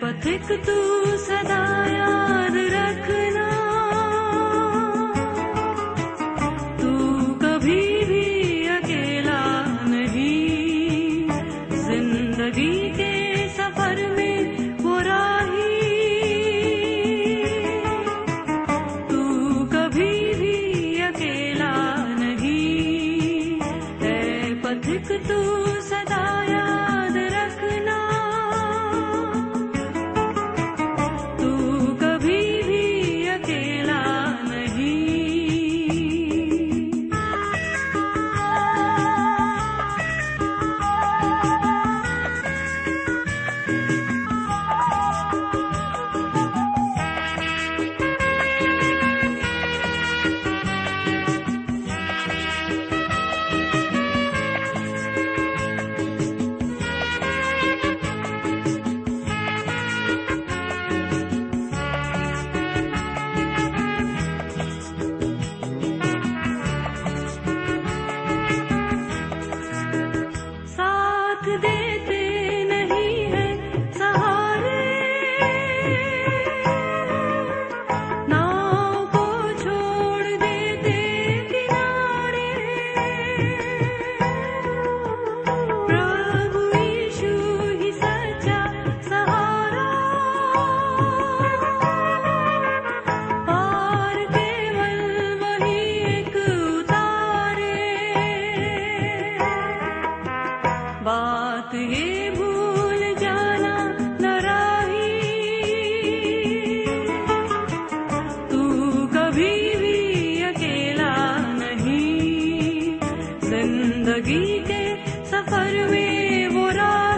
پتھک تو سدا یاد رکھ زندگی کے سفر میں وہ راہ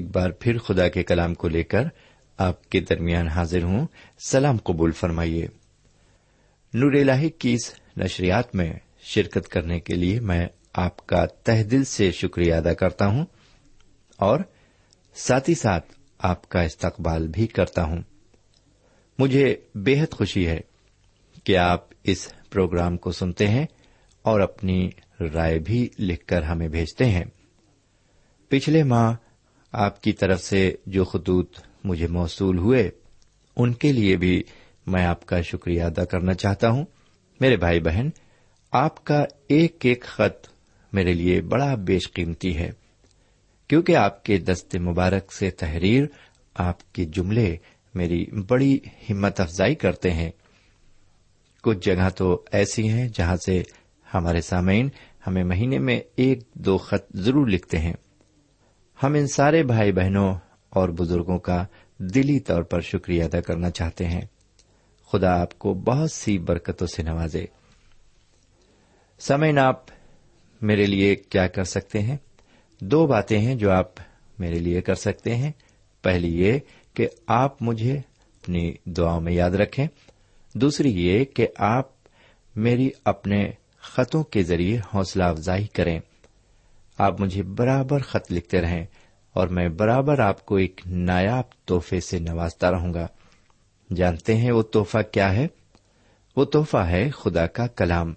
ایک بار پھر خدا کے کلام کو لے کر آپ کے درمیان حاضر ہوں۔ سلام قبول فرمائیے۔ نور الہی کی اس نشریات میں شرکت کرنے کے لیے میں آپ کا تہ دل سے شکریہ ادا کرتا ہوں اور ساتھ ہی ساتھ آپ کا استقبال بھی کرتا ہوں۔ مجھے بے حد خوشی ہے کہ آپ اس پروگرام کو سنتے ہیں اور اپنی رائے بھی لکھ کر ہمیں بھیجتے ہیں۔ پچھلے ماہ آپ کی طرف سے جو خطوط مجھے موصول ہوئے، ان کے لیے بھی میں آپ کا شکریہ ادا کرنا چاہتا ہوں۔ میرے بھائی بہن، آپ کا ایک ایک خط میرے لیے بڑا بیش قیمتی ہے، کیونکہ آپ کے دست مبارک سے تحریر، آپ کے جملے میری بڑی ہمت افزائی کرتے ہیں۔ کچھ جگہ تو ایسی ہیں جہاں سے ہمارے سامعین ہمیں مہینے میں ایک دو خط ضرور لکھتے ہیں۔ ہم ان سارے بھائی بہنوں اور بزرگوں کا دلی طور پر شکریہ ادا کرنا چاہتے ہیں۔ خدا آپ کو بہت سی برکتوں سے نوازے۔ سمعن آپ میرے لیے کیا کر سکتے ہیں؟ دو باتیں ہیں جو آپ میرے لیے کر سکتے ہیں۔ پہلی یہ کہ آپ مجھے اپنی دعاؤں میں یاد رکھیں۔ دوسری یہ کہ آپ میری اپنے خطوں کے ذریعے حوصلہ افزائی کریں۔ آپ مجھے برابر خط لکھتے رہیں اور میں برابر آپ کو ایک نایاب تحفے سے نوازتا رہوں گا۔ جانتے ہیں وہ تحفہ کیا ہے؟ وہ تحفہ ہے خدا کا کلام۔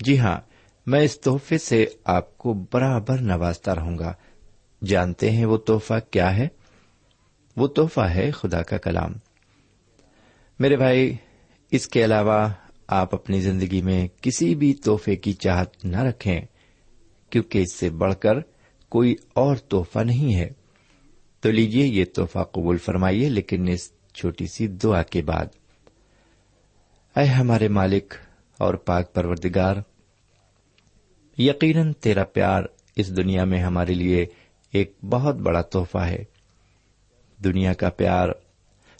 جی ہاں میں اس تحفے سے آپ کو برابر نوازتا رہوں گا۔ جانتے ہیں وہ تحفہ کیا ہے؟ وہ تحفہ ہے خدا کا کلام۔ میرے بھائی، اس کے علاوہ آپ اپنی زندگی میں کسی بھی تحفے کی چاہت نہ رکھیں۔ کیونکہ اس سے بڑھ کر کوئی اور تحفہ نہیں ہے۔ تو لیجیے یہ تحفہ قبول فرمائیے، لیکن اس چھوٹی سی دعا کے بعد۔ اے ہمارے مالک اور پاک پروردگار، یقیناً تیرا پیار اس دنیا میں ہمارے لیے ایک بہت بڑا تحفہ ہے۔ دنیا کا پیار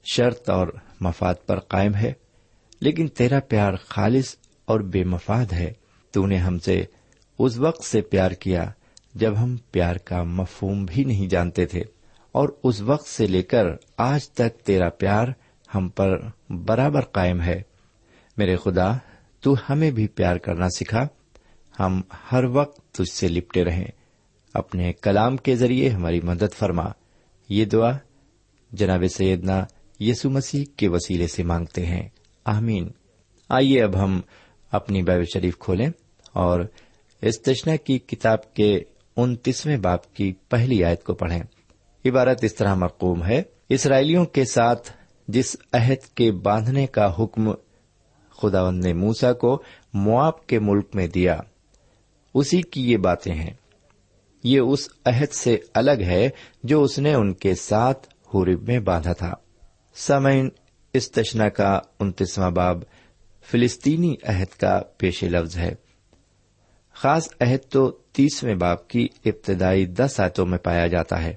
شرط اور مفاد پر قائم ہے، لیکن تیرا پیار خالص اور بے مفاد ہے۔ تو نے ہم سے اس وقت سے پیار کیا جب ہم پیار کا مفہوم بھی نہیں جانتے تھے۔ اور اس وقت سے لے کر آج تک تیرا پیار ہم پر برابر قائم ہے۔ میرے خدا، تو ہمیں بھی پیار کرنا سکھا۔ ہم ہر وقت تجھ سے لپٹے رہیں۔ اپنے کلام کے ذریعے ہماری مدد فرما۔ یہ دعا جناب سیدنا یسو مسیح کے وسیلے سے مانگتے ہیں۔ آمین۔ آئیے اب ہم اپنی بائبل شریف کھولیں اور استشنا کی کتاب کے انتیسویں باپ کی پہلی آیت کو پڑھیں۔ عبارت اس طرح مقوم ہے۔ اسرائیلیوں کے ساتھ جس عہد کے باندھنے کا حکم خدا نے موسا کو مواب کے ملک میں دیا، اسی کی یہ باتیں ہیں۔ یہ اس عہد سے الگ ہے جو اس نے ان کے ساتھ حورب میں باندھا تھا۔ سمعین استشنا کا انتیسواں باب فلسطینی عہد کا پیش لفظ ہے۔ خاص عہد تو تیسویں باپ کی ابتدائی دس آیتوں میں پایا جاتا ہے۔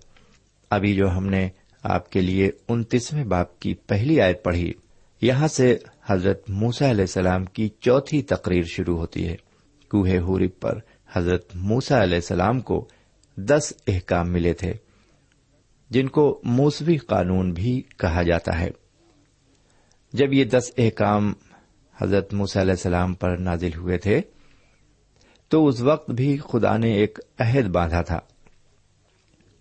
ابھی جو ہم نے آپ کے لیے انتیسویں باپ کی پہلی آیت پڑھی، یہاں سے حضرت موسا علیہ السلام کی چوتھی تقریر شروع ہوتی ہے۔ کوہ ہوری پر حضرت موسا علیہ السلام کو دس احکام ملے تھے، جن کو موسوی قانون بھی کہا جاتا ہے۔ جب یہ دس احکام حضرت موسی علیہ السلام پر نازل ہوئے تھے تو اس وقت بھی خدا نے ایک عہد باندھا تھا۔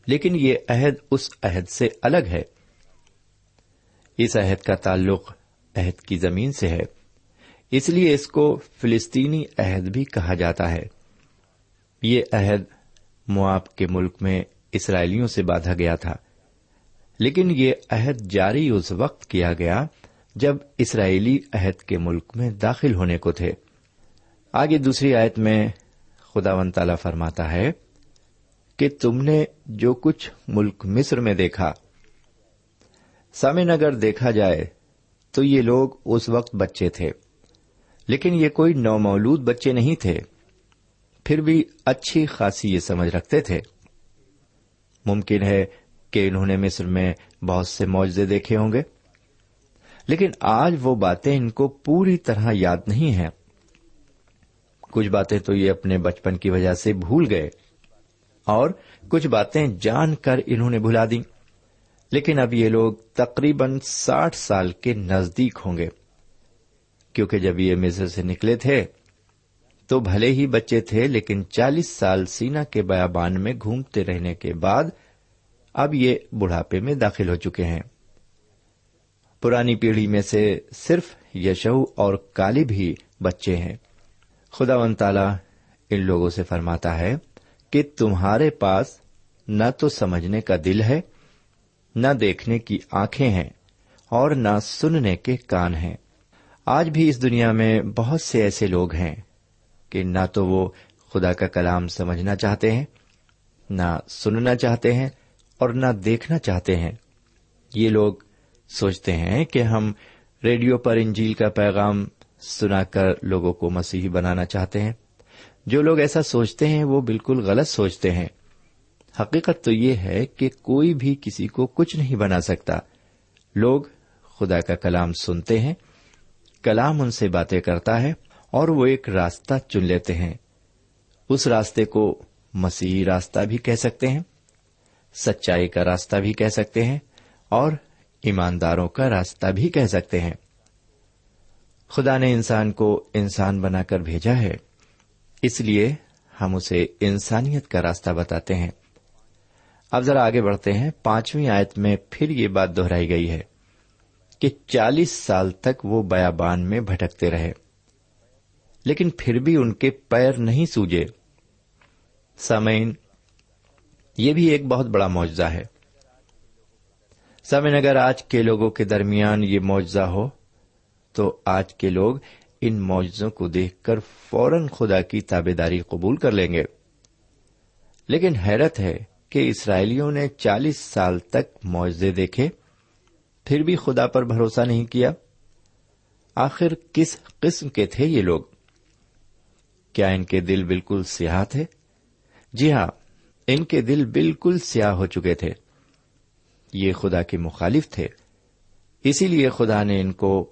لیکن یہ عہد اس عہد سے الگ ہے۔ اس عہد کا تعلق عہد کی زمین سے ہے۔ اس لیے اس کو فلسطینی عہد بھی کہا جاتا ہے۔ یہ عہد مواب کے ملک میں اسرائیلیوں سے باندھا گیا تھا۔ لیکن یہ عہد جاری اس وقت کیا گیا جب اسرائیلی عہد کے ملک میں داخل ہونے کو تھے۔ آگے دوسری آیت میں خدا ون تالا فرماتا ہے کہ تم نے جو کچھ ملک مصر میں دیکھا سمن اگر دیکھا جائے تو یہ لوگ اس وقت بچے تھے، لیکن یہ کوئی نومولود بچے نہیں تھے، پھر بھی اچھی خاصی یہ سمجھ رکھتے تھے۔ ممکن ہے کہ انہوں نے مصر میں بہت سے معاوضے دیکھے ہوں گے، لیکن آج وہ باتیں ان کو پوری طرح یاد نہیں ہیں۔ کچھ باتیں تو یہ اپنے بچپن کی وجہ سے بھول گئے اور کچھ باتیں جان کر انہوں نے بھلا دی لیکن اب یہ لوگ تقریباً ساٹھ سال کے نزدیک ہوں گے۔ کیونکہ جب یہ مصر سے نکلے تھے تو بھلے ہی بچے تھے، لیکن چالیس سال سینا کے بیابان میں گھومتے رہنے کے بعد اب یہ بڑھاپے میں داخل ہو چکے ہیں۔ پرانی پیڑھی میں سے صرف یشو اور کالب ہی بچے ہیں۔ خدا ون تالا ان لوگوں سے فرماتا ہے کہ تمہارے پاس نہ تو سمجھنے کا دل ہے، نہ دیکھنے کی آنکھیں ہیں اور نہ سننے کے کان ہیں۔ آج بھی اس دنیا میں بہت سے ایسے لوگ ہیں کہ نہ تو وہ خدا کا کلام سمجھنا چاہتے ہیں، نہ سننا چاہتے ہیں اور نہ دیکھنا چاہتے ہیں۔ یہ لوگ سوچتے ہیں کہ ہم ریڈیو پر انجیل کا پیغام سنا کر لوگوں کو مسیحی بنانا چاہتے ہیں۔ جو لوگ ایسا سوچتے ہیں وہ بالکل غلط سوچتے ہیں۔ حقیقت تو یہ ہے کہ کوئی بھی کسی کو کچھ نہیں بنا سکتا۔ لوگ خدا کا کلام سنتے ہیں، کلام ان سے باتیں کرتا ہے اور وہ ایک راستہ چن لیتے ہیں۔ اس راستے کو مسیحی راستہ بھی کہہ سکتے ہیں، سچائی کا راستہ بھی کہہ سکتے ہیں اور ایمانداروں کا راستہ بھی کہہ سکتے ہیں۔ خدا نے انسان کو انسان بنا کر بھیجا ہے۔ اس لیے ہم اسے انسانیت کا راستہ بتاتے ہیں۔ اب ذرا آگے بڑھتے ہیں۔ پانچویں آیت میں پھر یہ بات دہرائی گئی ہے کہ چالیس سال تک وہ بیابان میں بھٹکتے رہے۔ لیکن پھر بھی ان کے پیر نہیں سوجے۔ سامعین، یہ بھی ایک بہت بڑا معاوضہ ہے۔ سامعین، اگر آج کے لوگوں کے درمیان یہ معاوضہ ہو تو آج کے لوگ ان معجزوں کو دیکھ کر فوراً خدا کی تابے داری قبول کر لیں گے۔ لیکن حیرت ہے کہ اسرائیلیوں نے چالیس سال تک معجزے دیکھے، پھر بھی خدا پر بھروسہ نہیں کیا۔ آخر کس قسم کے تھے یہ لوگ؟ کیا ان کے دل بالکل سیاہ تھے؟ جی ہاں ان کے دل بالکل سیاہ ہو چکے تھے۔ یہ خدا کے مخالف تھے، اسی لیے خدا نے ان کو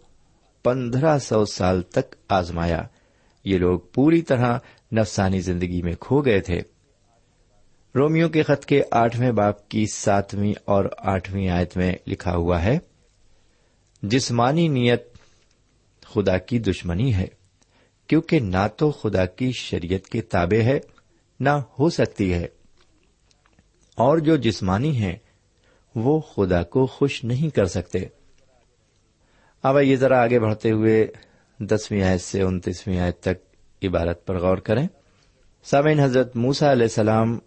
پندرہ سو سال تک آزمایا۔ یہ لوگ پوری طرح نفسانی زندگی میں کھو گئے تھے۔ رومیو کے خط کے آٹھویں باپ کی ساتویں اور آٹھویں آیت میں لکھا ہوا ہے، جسمانی نیت خدا کی دشمنی ہے، کیونکہ نہ تو خدا کی شریعت کے تابع ہے، نہ ہو سکتی ہے۔ اور جو جسمانی ہیں، وہ خدا کو خوش نہیں کر سکتے۔ ہاں اب یہ ذرا آگے بڑھتے ہوئے دسویں آیت سے انتیسویں آیت تک عبارت پر غور کریں۔ سامعین، حضرت موسا علیہ السلام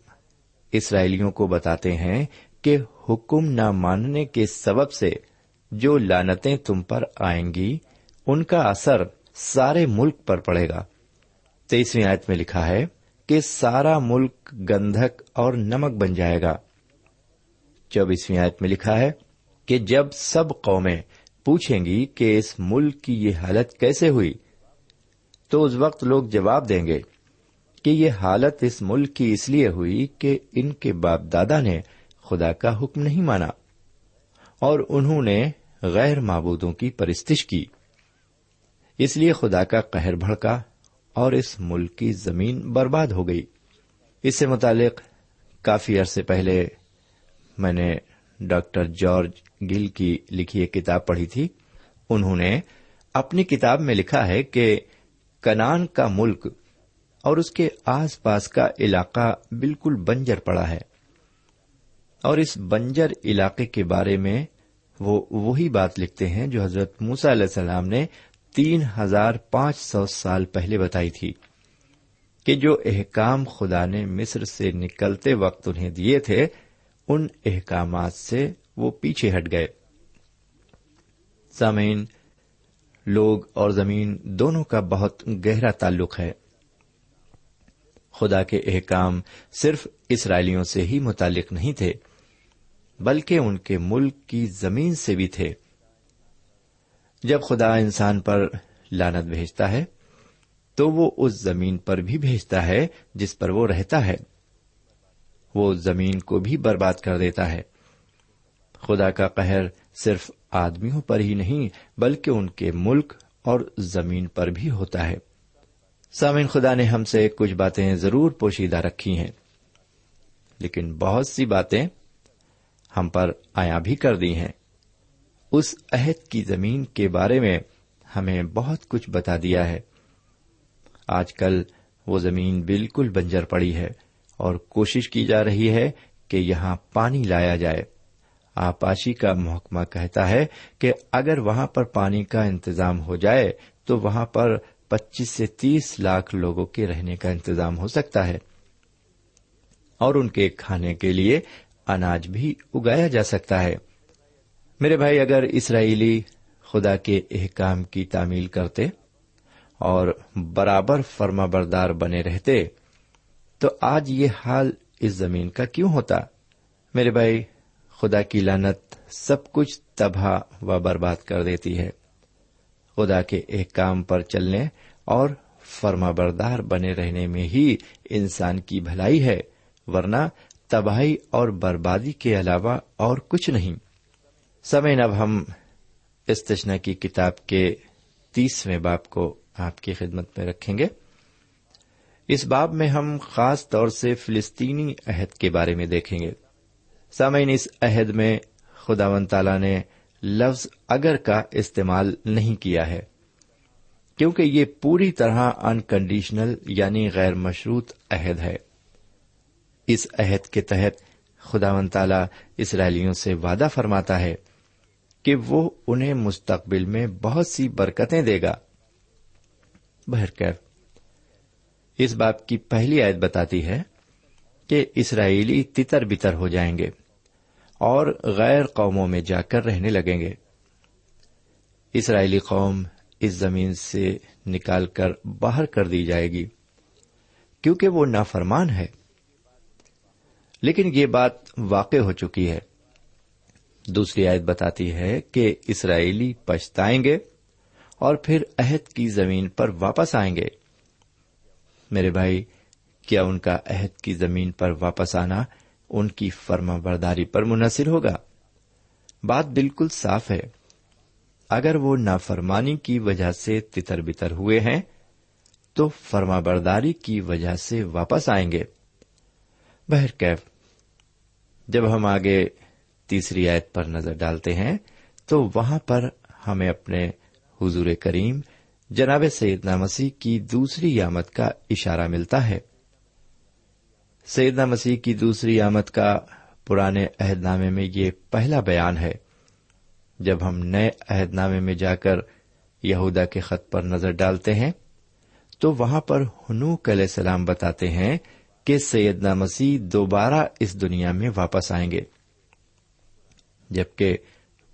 اسرائیلیوں کو بتاتے ہیں کہ حکم نہ ماننے کے سبب سے جو لانتیں تم پر آئیں گی، ان کا اثر سارے ملک پر پڑے گا۔ تیسویں آیت میں لکھا ہے کہ سارا ملک گندھک اور نمک بن جائے گا۔ چوبیسویں آیت میں لکھا ہے کہ جب سب قومیں پوچھیں گی کہ اس ملک کی یہ حالت کیسے ہوئی؟ تو اس وقت لوگ جواب دیں گے کہ یہ حالت اس ملک کی اس لیے ہوئی کہ ان کے باپ دادا نے خدا کا حکم نہیں مانا اور انہوں نے غیر معبودوں کی پرستش کی۔ اس لیے خدا کا قہر بھڑکا اور اس ملک کی زمین برباد ہو گئی۔ اس سے متعلق کافی عرصے پہلے میں نے ڈاکٹر جارج گل کی لکھی ایک کتاب پڑھی تھی۔ انہوں نے اپنی کتاب میں لکھا ہے کہ کنان کا ملک اور اس کے آس پاس کا علاقہ بالکل بنجر پڑا ہے۔ اور اس بنجر علاقے کے بارے میں وہ وہی بات لکھتے ہیں جو حضرت موسا علیہ السلام نے تین ہزار پانچ سو سال پہلے بتائی تھی کہ جو احکام خدا نے مصر سے نکلتے وقت انہیں دیے تھے ان احکامات سے وہ پیچھے ہٹ گئے۔ سامعین، لوگ اور زمین دونوں کا بہت گہرا تعلق ہے۔ خدا کے احکام صرف اسرائیلیوں سے ہی متعلق نہیں تھے، بلکہ ان کے ملک کی زمین سے بھی تھے۔ جب خدا انسان پر لانت بھیجتا ہے، تو وہ اس زمین پر بھی بھیجتا ہے جس پر وہ رہتا ہے۔ وہ زمین کو بھی برباد کر دیتا ہے۔ خدا کا قہر صرف آدمیوں پر ہی نہیں، بلکہ ان کے ملک اور زمین پر بھی ہوتا ہے۔ سامن خدا نے ہم سے کچھ باتیں ضرور پوشیدہ رکھی ہیں۔ لیکن بہت سی باتیں ہم پر آیا بھی کر دی ہیں۔ اس عہد کی زمین کے بارے میں ہمیں بہت کچھ بتا دیا ہے۔ آج کل وہ زمین بالکل بنجر پڑی ہے۔ اور کوشش کی جا رہی ہے کہ یہاں پانی لایا جائے۔ آپاشی کا محکمہ کہتا ہے کہ اگر وہاں پر پانی کا انتظام ہو جائے تو وہاں پر پچیس سے تیس لاکھ لوگوں کے رہنے کا انتظام ہو سکتا ہے۔ اور ان کے کھانے کے لیے اناج بھی اگایا جا سکتا ہے۔ میرے بھائی، اگر اسرائیلی خدا کے احکام کی تعمیل کرتے اور برابر فرما بردار بنے رہتے تو آج یہ حال اس زمین کا کیوں ہوتا؟ میرے بھائی، خدا کی لانت سب کچھ تباہ و برباد کر دیتی ہے۔ خدا کے ایک کام پر چلنے اور فرما بردار بنے رہنے میں ہی انسان کی بھلائی ہے، ورنہ تباہی اور بربادی کے علاوہ اور کچھ نہیں۔ سمے اب ہم استشنا کی کتاب کے تیسویں باپ کو آپ کی خدمت میں رکھیں گے۔ اس باب میں ہم خاص طور سے فلسطینی عہد کے بارے میں دیکھیں گے۔ سامعین، اس عہد میں خدا و تعالی نے لفظ اگر کا استعمال نہیں کیا ہے، کیونکہ یہ پوری طرح انکنڈیشنل یعنی غیر مشروط عہد ہے۔ اس عہد کے تحت خدا و تعالی اسرائیلیوں سے وعدہ فرماتا ہے کہ وہ انہیں مستقبل میں بہت سی برکتیں دے گا۔ بہرکیف اس باپ کی پہلی آیت بتاتی ہے کہ اسرائیلی تتر بتر ہو جائیں گے اور غیر قوموں میں جا کر رہنے لگیں گے۔ اسرائیلی قوم اس زمین سے نکال کر باہر کر دی جائے گی، کیونکہ وہ نافرمان ہے۔ لیکن یہ بات واقع ہو چکی ہے۔ دوسری آیت بتاتی ہے کہ اسرائیلی پچھتائیں گے اور پھر عہد کی زمین پر واپس آئیں گے۔ میرے بھائی، کیا ان کا عہد کی زمین پر واپس آنا ان کی فرما برداری پر منحصر ہوگا؟ بات بالکل صاف ہے۔ اگر وہ نافرمانی کی وجہ سے تتر بتر ہوئے ہیں، تو فرما برداری کی وجہ سے واپس آئیں گے۔ بہرکیف جب ہم آگے تیسری آیت پر نظر ڈالتے ہیں، تو وہاں پر ہمیں اپنے حضور کریم جناب سیدنا مسیح کی دوسری آمد کا اشارہ ملتا ہے۔ سیدنا مسیح کی دوسری آمد کا پرانے عہد نامے میں یہ پہلا بیان ہے۔ جب ہم نئے عہد نامے میں جا کر یہودا کے خط پر نظر ڈالتے ہیں، تو وہاں پر ہنوک علیہ السلام بتاتے ہیں کہ سیدنا مسیح دوبارہ اس دنیا میں واپس آئیں گے۔ جبکہ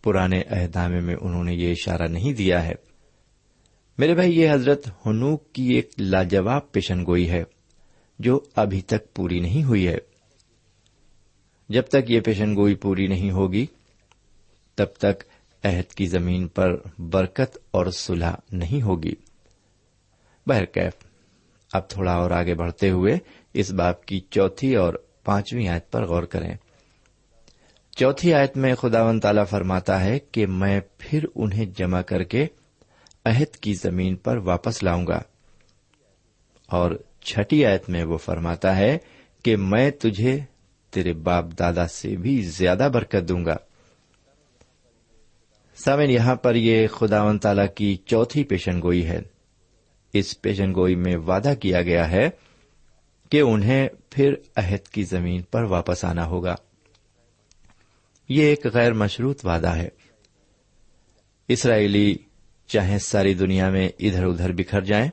پرانے عہد نامے میں انہوں نے یہ اشارہ نہیں دیا ہے۔ میرے بھائی، یہ حضرت ہنوک کی ایک لاجواب پیشن گوئی ہے جو ابھی تک پوری نہیں ہوئی ہے۔ جب تک یہ پیشن گوئی پوری نہیں ہوگی، تب تک عہد کی زمین پر برکت اور صلح نہیں ہوگی۔ بہرکیف اب تھوڑا اور آگے بڑھتے ہوئے اس باپ کی چوتھی اور پانچویں آیت پر غور کریں۔ چوتھی آیت میں خدا و تعالی فرماتا ہے کہ میں پھر انہیں جمع کر کے عہد کی زمین پر واپس لاؤں گا۔ اور چھٹی آیت میں وہ فرماتا ہے کہ میں تجھے تیرے باپ دادا سے بھی زیادہ برکت دوں گا۔ سامن یہاں پر یہ خدا و تعالی کی چوتھی پیشن گوئی ہے۔ اس پیشن گوئی میں وعدہ کیا گیا ہے کہ انہیں پھر عہد کی زمین پر واپس آنا ہوگا۔ یہ ایک غیر مشروط وعدہ ہے۔ اسرائیلی چاہے ساری دنیا میں ادھر ادھر بکھر جائیں۔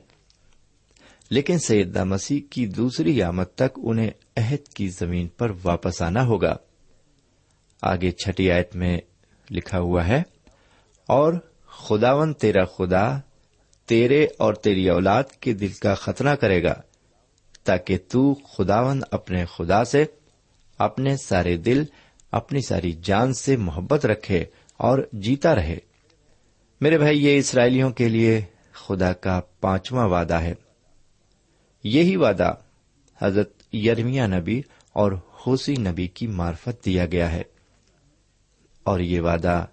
لیکن سیدہ مسیح کی دوسری آمد تک انہیں عہد کی زمین پر واپس آنا ہوگا۔ آگے چھٹی آیت میں لکھا ہوا ہے، اور خداون تیرا خدا تیرے اور تیری اولاد کے دل کا خطرہ کرے گا، تاکہ تو خداون اپنے خدا سے اپنے سارے دل، اپنی ساری جان سے محبت رکھے اور جیتا رہے۔ میرے بھائی، یہ اسرائیلیوں کے لیے خدا کا پانچواں وعدہ ہے۔ یہی وعدہ حضرت یرمیا نبی اور حوسی نبی کی معرفت دیا گیا ہے۔ اور یہ وعدہ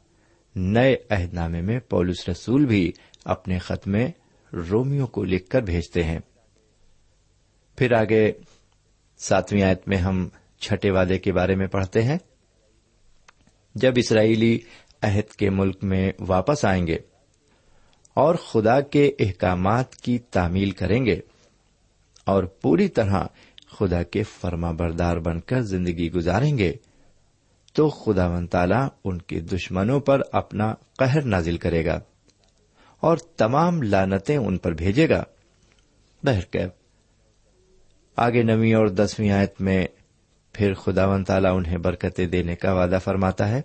نئے عہد نامے میں پولس رسول بھی اپنے خط میں رومیو کو لکھ کر بھیجتے ہیں۔ پھر آگے ساتویں آیت میں ہم چھٹے وعدے کے بارے میں پڑھتے ہیں۔ جب اسرائیلی عہد کے ملک میں واپس آئیں گے اور خدا کے احکامات کی تعمیل کریں گے اور پوری طرح خدا کے فرما بردار بن کر زندگی گزاریں گے، تو خدا و تعالی ان کے دشمنوں پر اپنا قہر نازل کرے گا اور تمام لانتیں ان پر بھیجے گا۔ بہرکیب آگے نویں اور دسویں آیت میں پھر خدا و تعالیٰ انہیں برکتیں دینے کا وعدہ فرماتا ہے۔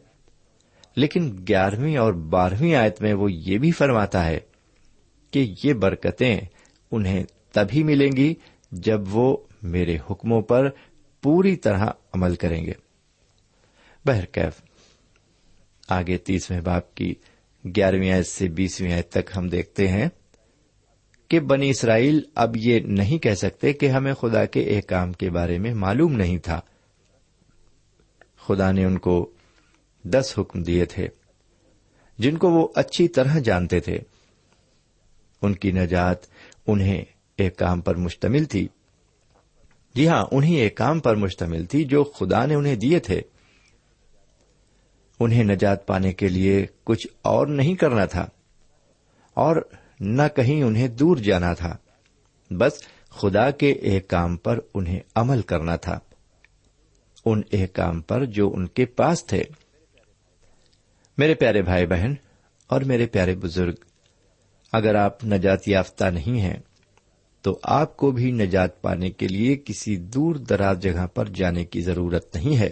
لیکن گیارہویں اور بارہویں آیت میں وہ یہ بھی فرماتا ہے کہ یہ برکتیں انہیں تبھی ملیں گی جب وہ میرے حکموں پر پوری طرح عمل کریں گے۔ بہرکیف آگے تیسویں باپ کی گیارہویں آیت سے بیسویں آیت تک ہم دیکھتے ہیں کہ بنی اسرائیل اب یہ نہیں کہہ سکتے کہ ہمیں خدا کے ایک کام کے بارے میں معلوم نہیں تھا۔ خدا نے ان کو دس حکم دیے تھے، جن کو وہ اچھی طرح جانتے تھے۔ ان کی نجات انہیں ایک کام پر مشتمل تھی۔ جی ہاں انہیں ایک کام پر مشتمل تھی جو خدا نے انہیں دیے تھے۔ انہیں نجات پانے کے لیے کچھ اور نہیں کرنا تھا اور نہ کہیں انہیں دور جانا تھا، بس خدا کے ایک کام پر انہیں عمل کرنا تھا۔ ان ایک کام پر جو ان کے پاس تھے۔ میرے پیارے بھائی بہن اور میرے پیارے بزرگ، اگر آپ نجات یافتہ نہیں ہیں، تو آپ کو بھی نجات پانے کے لیے کسی دور دراز جگہ پر جانے کی ضرورت نہیں ہے،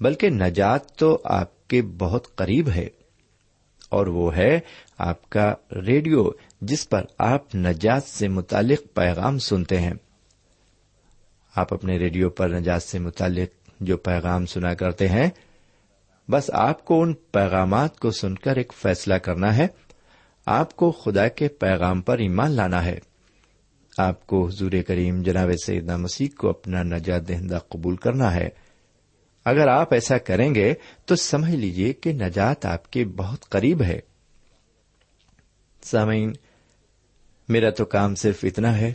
بلکہ نجات تو آپ کے بہت قریب ہے، اور وہ ہے آپ کا ریڈیو، جس پر آپ نجات سے متعلق پیغام سنتے ہیں۔ آپ اپنے ریڈیو پر نجات سے متعلق جو پیغام سنا کرتے ہیں بس آپ کو ان پیغامات کو سن کر ایک فیصلہ کرنا ہے۔ آپ کو خدا کے پیغام پر ایمان لانا ہے۔ آپ کو حضور کریم جناب سیدنا مسیح کو اپنا نجات دہندہ قبول کرنا ہے۔ اگر آپ ایسا کریں گے تو سمجھ لیجیے کہ نجات آپ کے بہت قریب ہے۔ سامعین، میرا تو کام صرف اتنا ہے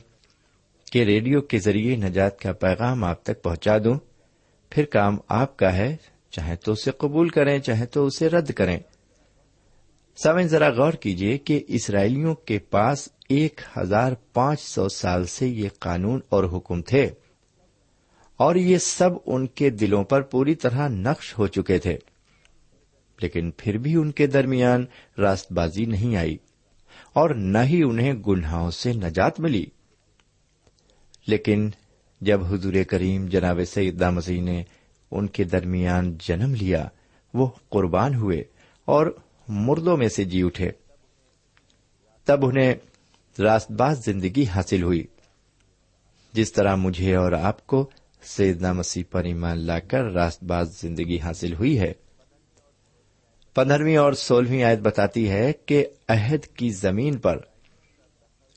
کہ ریڈیو کے ذریعے نجات کا پیغام آپ تک پہنچا دوں۔ پھر کام آپ کا ہے۔ چاہے تو اسے قبول کریں، چاہے تو اسے رد کریں۔ سامعین، ذرا غور کیجیے کہ اسرائیلیوں کے پاس ایک ہزار پانچ سو سال سے یہ قانون اور حکم تھے اور یہ سب ان کے دلوں پر پوری طرح نقش ہو چکے تھے۔ لیکن پھر بھی ان کے درمیان راست بازی نہیں آئی اور نہ ہی انہیں گناہوں سے نجات ملی۔ لیکن جب حضور کریم جناب سیدہ مسیح نے ان کے درمیان جنم لیا، وہ قربان ہوئے اور مردوں میں سے جی اٹھے۔ تب انہیں راست باز زندگی حاصل ہوئی۔ جس طرح مجھے اور آپ کو سیدنا مسیح پر ایمان لا کر راست باز زندگی حاصل ہوئی ہے۔ پندرہویں اور سولہویں آیت بتاتی ہے کہ عہد کی زمین پر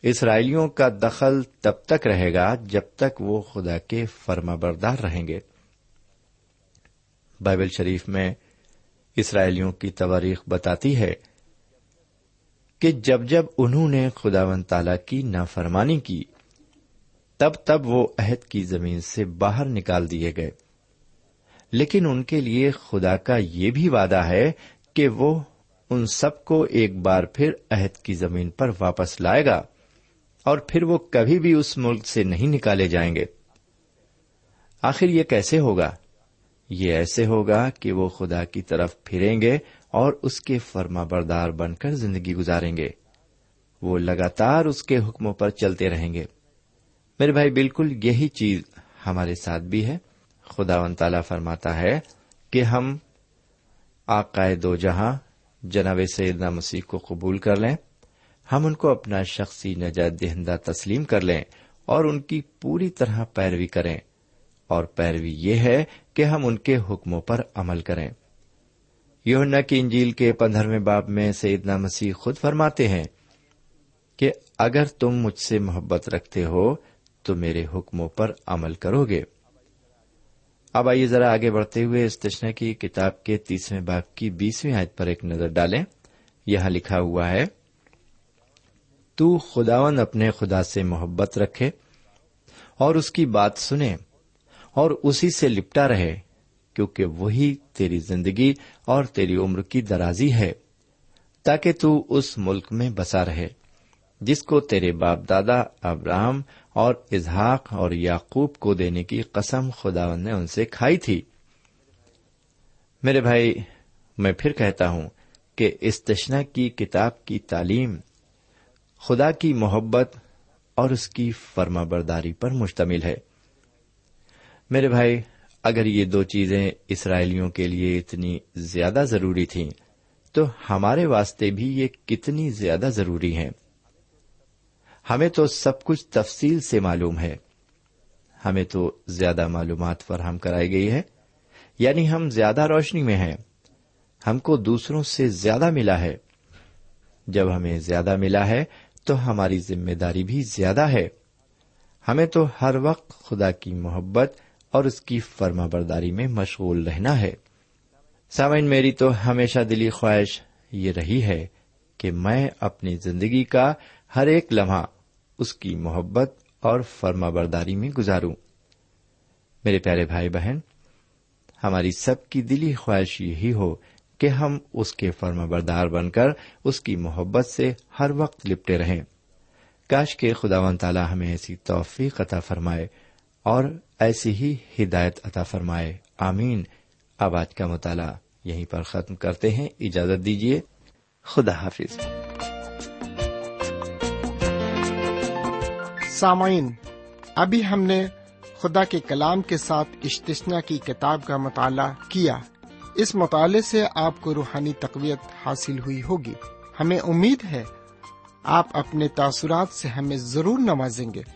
اسرائیلیوں کا دخل تب تک رہے گا جب تک وہ خدا کے فرما بردار رہیں گے۔ بائبل شریف میں اسرائیلیوں کی تواریخ بتاتی ہے کہ جب جب انہوں نے خدا و تعالی کی نافرمانی کی، تب تب وہ عہد کی زمین سے باہر نکال دیے گئے۔ لیکن ان کے لیے خدا کا یہ بھی وعدہ ہے کہ وہ ان سب کو ایک بار پھر عہد کی زمین پر واپس لائے گا اور پھر وہ کبھی بھی اس ملک سے نہیں نکالے جائیں گے۔ آخر یہ کیسے ہوگا؟ یہ ایسے ہوگا کہ وہ خدا کی طرف پھریں گے اور اس کے فرما بردار بن کر زندگی گزاریں گے۔ وہ لگاتار اس کے حکموں پر چلتے رہیں گے۔ میرے بھائی، بالکل یہی چیز ہمارے ساتھ بھی ہے۔ خدا و تعالی فرماتا ہے کہ ہم آقائے دو جہاں جناب سیدنا مسیح کو قبول کر لیں، ہم ان کو اپنا شخصی نجات دہندہ تسلیم کر لیں اور ان کی پوری طرح پیروی کریں۔ اور پیروی یہ ہے کہ ہم ان کے حکموں پر عمل کریں۔ یونا کی انجیل کے پندرہویں باب میں سیدنا مسیح خود فرماتے ہیں کہ اگر تم مجھ سے محبت رکھتے ہو تو میرے حکموں پر عمل کرو گے اب آئیے ذرا آگے بڑھتے ہوئے استشنا کی کتاب کے تیسویں باپ کی بیسویں آیت پر ایک نظر ڈالیں۔ یہاں لکھا ہوا ہے، تو خداون اپنے خدا سے محبت رکھے اور اس کی بات سنے اور اسی سے لپٹا رہے، کیونکہ وہی تیری زندگی اور تیری عمر کی درازی ہے، تاکہ تو اس ملک میں بسا رہے، جس کو تیرے باپ دادا ابراہم اور اظہاق اور یعقوب کو دینے کی قسم خداون نے ان سے کھائی تھی۔ میرے بھائی، میں پھر کہتا ہوں کہ استشنا کی کتاب کی تعلیم خدا کی محبت اور اس کی فرما برداری پر مشتمل ہے۔ میرے بھائی، اگر یہ دو چیزیں اسرائیلیوں کے لیے اتنی زیادہ ضروری تھیں، تو ہمارے واسطے بھی یہ کتنی زیادہ ضروری ہیں۔ ہمیں تو سب کچھ تفصیل سے معلوم ہے۔ ہمیں تو زیادہ معلومات فراہم کرائی گئی ہے۔ یعنی ہم زیادہ روشنی میں ہیں۔ ہم کو دوسروں سے زیادہ ملا ہے۔ جب ہمیں زیادہ ملا ہے، تو ہماری ذمہ داری بھی زیادہ ہے۔ ہمیں تو ہر وقت خدا کی محبت اور اس کی فرما برداری میں مشغول رہنا ہے۔ سامعین، میری تو ہمیشہ دلی خواہش یہ رہی ہے کہ میں اپنی زندگی کا ہر ایک لمحہ اس کی محبت اور فرما برداری میں گزاروں۔ میرے پیارے بھائی بہن، ہماری سب کی دلی خواہش یہی ہو کہ ہم اس کے فرما بردار بن کر اس کی محبت سے ہر وقت لپٹے رہیں۔ کاش کے خدا و تعالی ہمیں ایسی توفیق عطا فرمائے۔ اور ایسی ہی ہدایت عطا فرمائے۔ آمین۔ اب آج کا مطالعہ یہیں پر ختم کرتے ہیں۔ اجازت دیجیے خدا حافظ۔ سامعین، ابھی ہم نے خدا کے کلام کے ساتھ اشتشنا کی کتاب کا مطالعہ کیا۔ اس مطالعے سے آپ کو روحانی تقویت حاصل ہوئی ہوگی۔ ہمیں امید ہے آپ اپنے تاثرات سے ہمیں ضرور نوازیں گے۔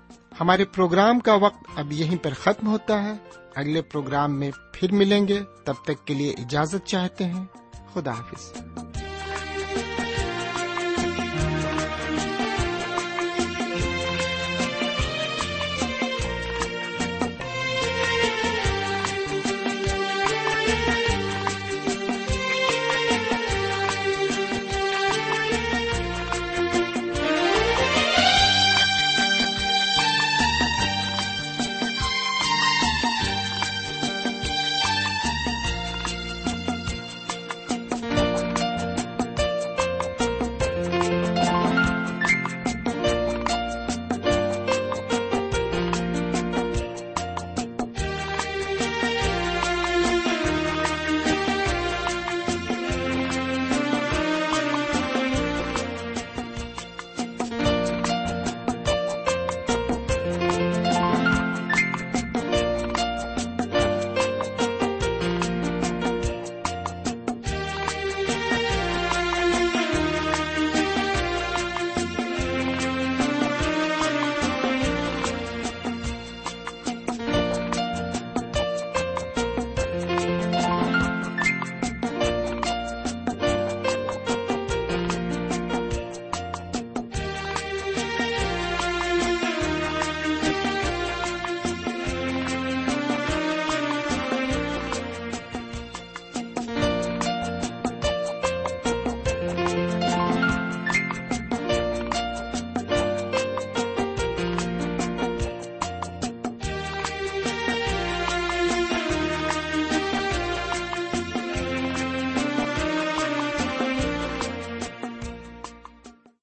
ہمارے پروگرام کا وقت اب یہیں پر ختم ہوتا ہے۔ اگلے پروگرام میں پھر ملیں گے۔ تب تک کے لیے اجازت چاہتے ہیں۔ خدا حافظ۔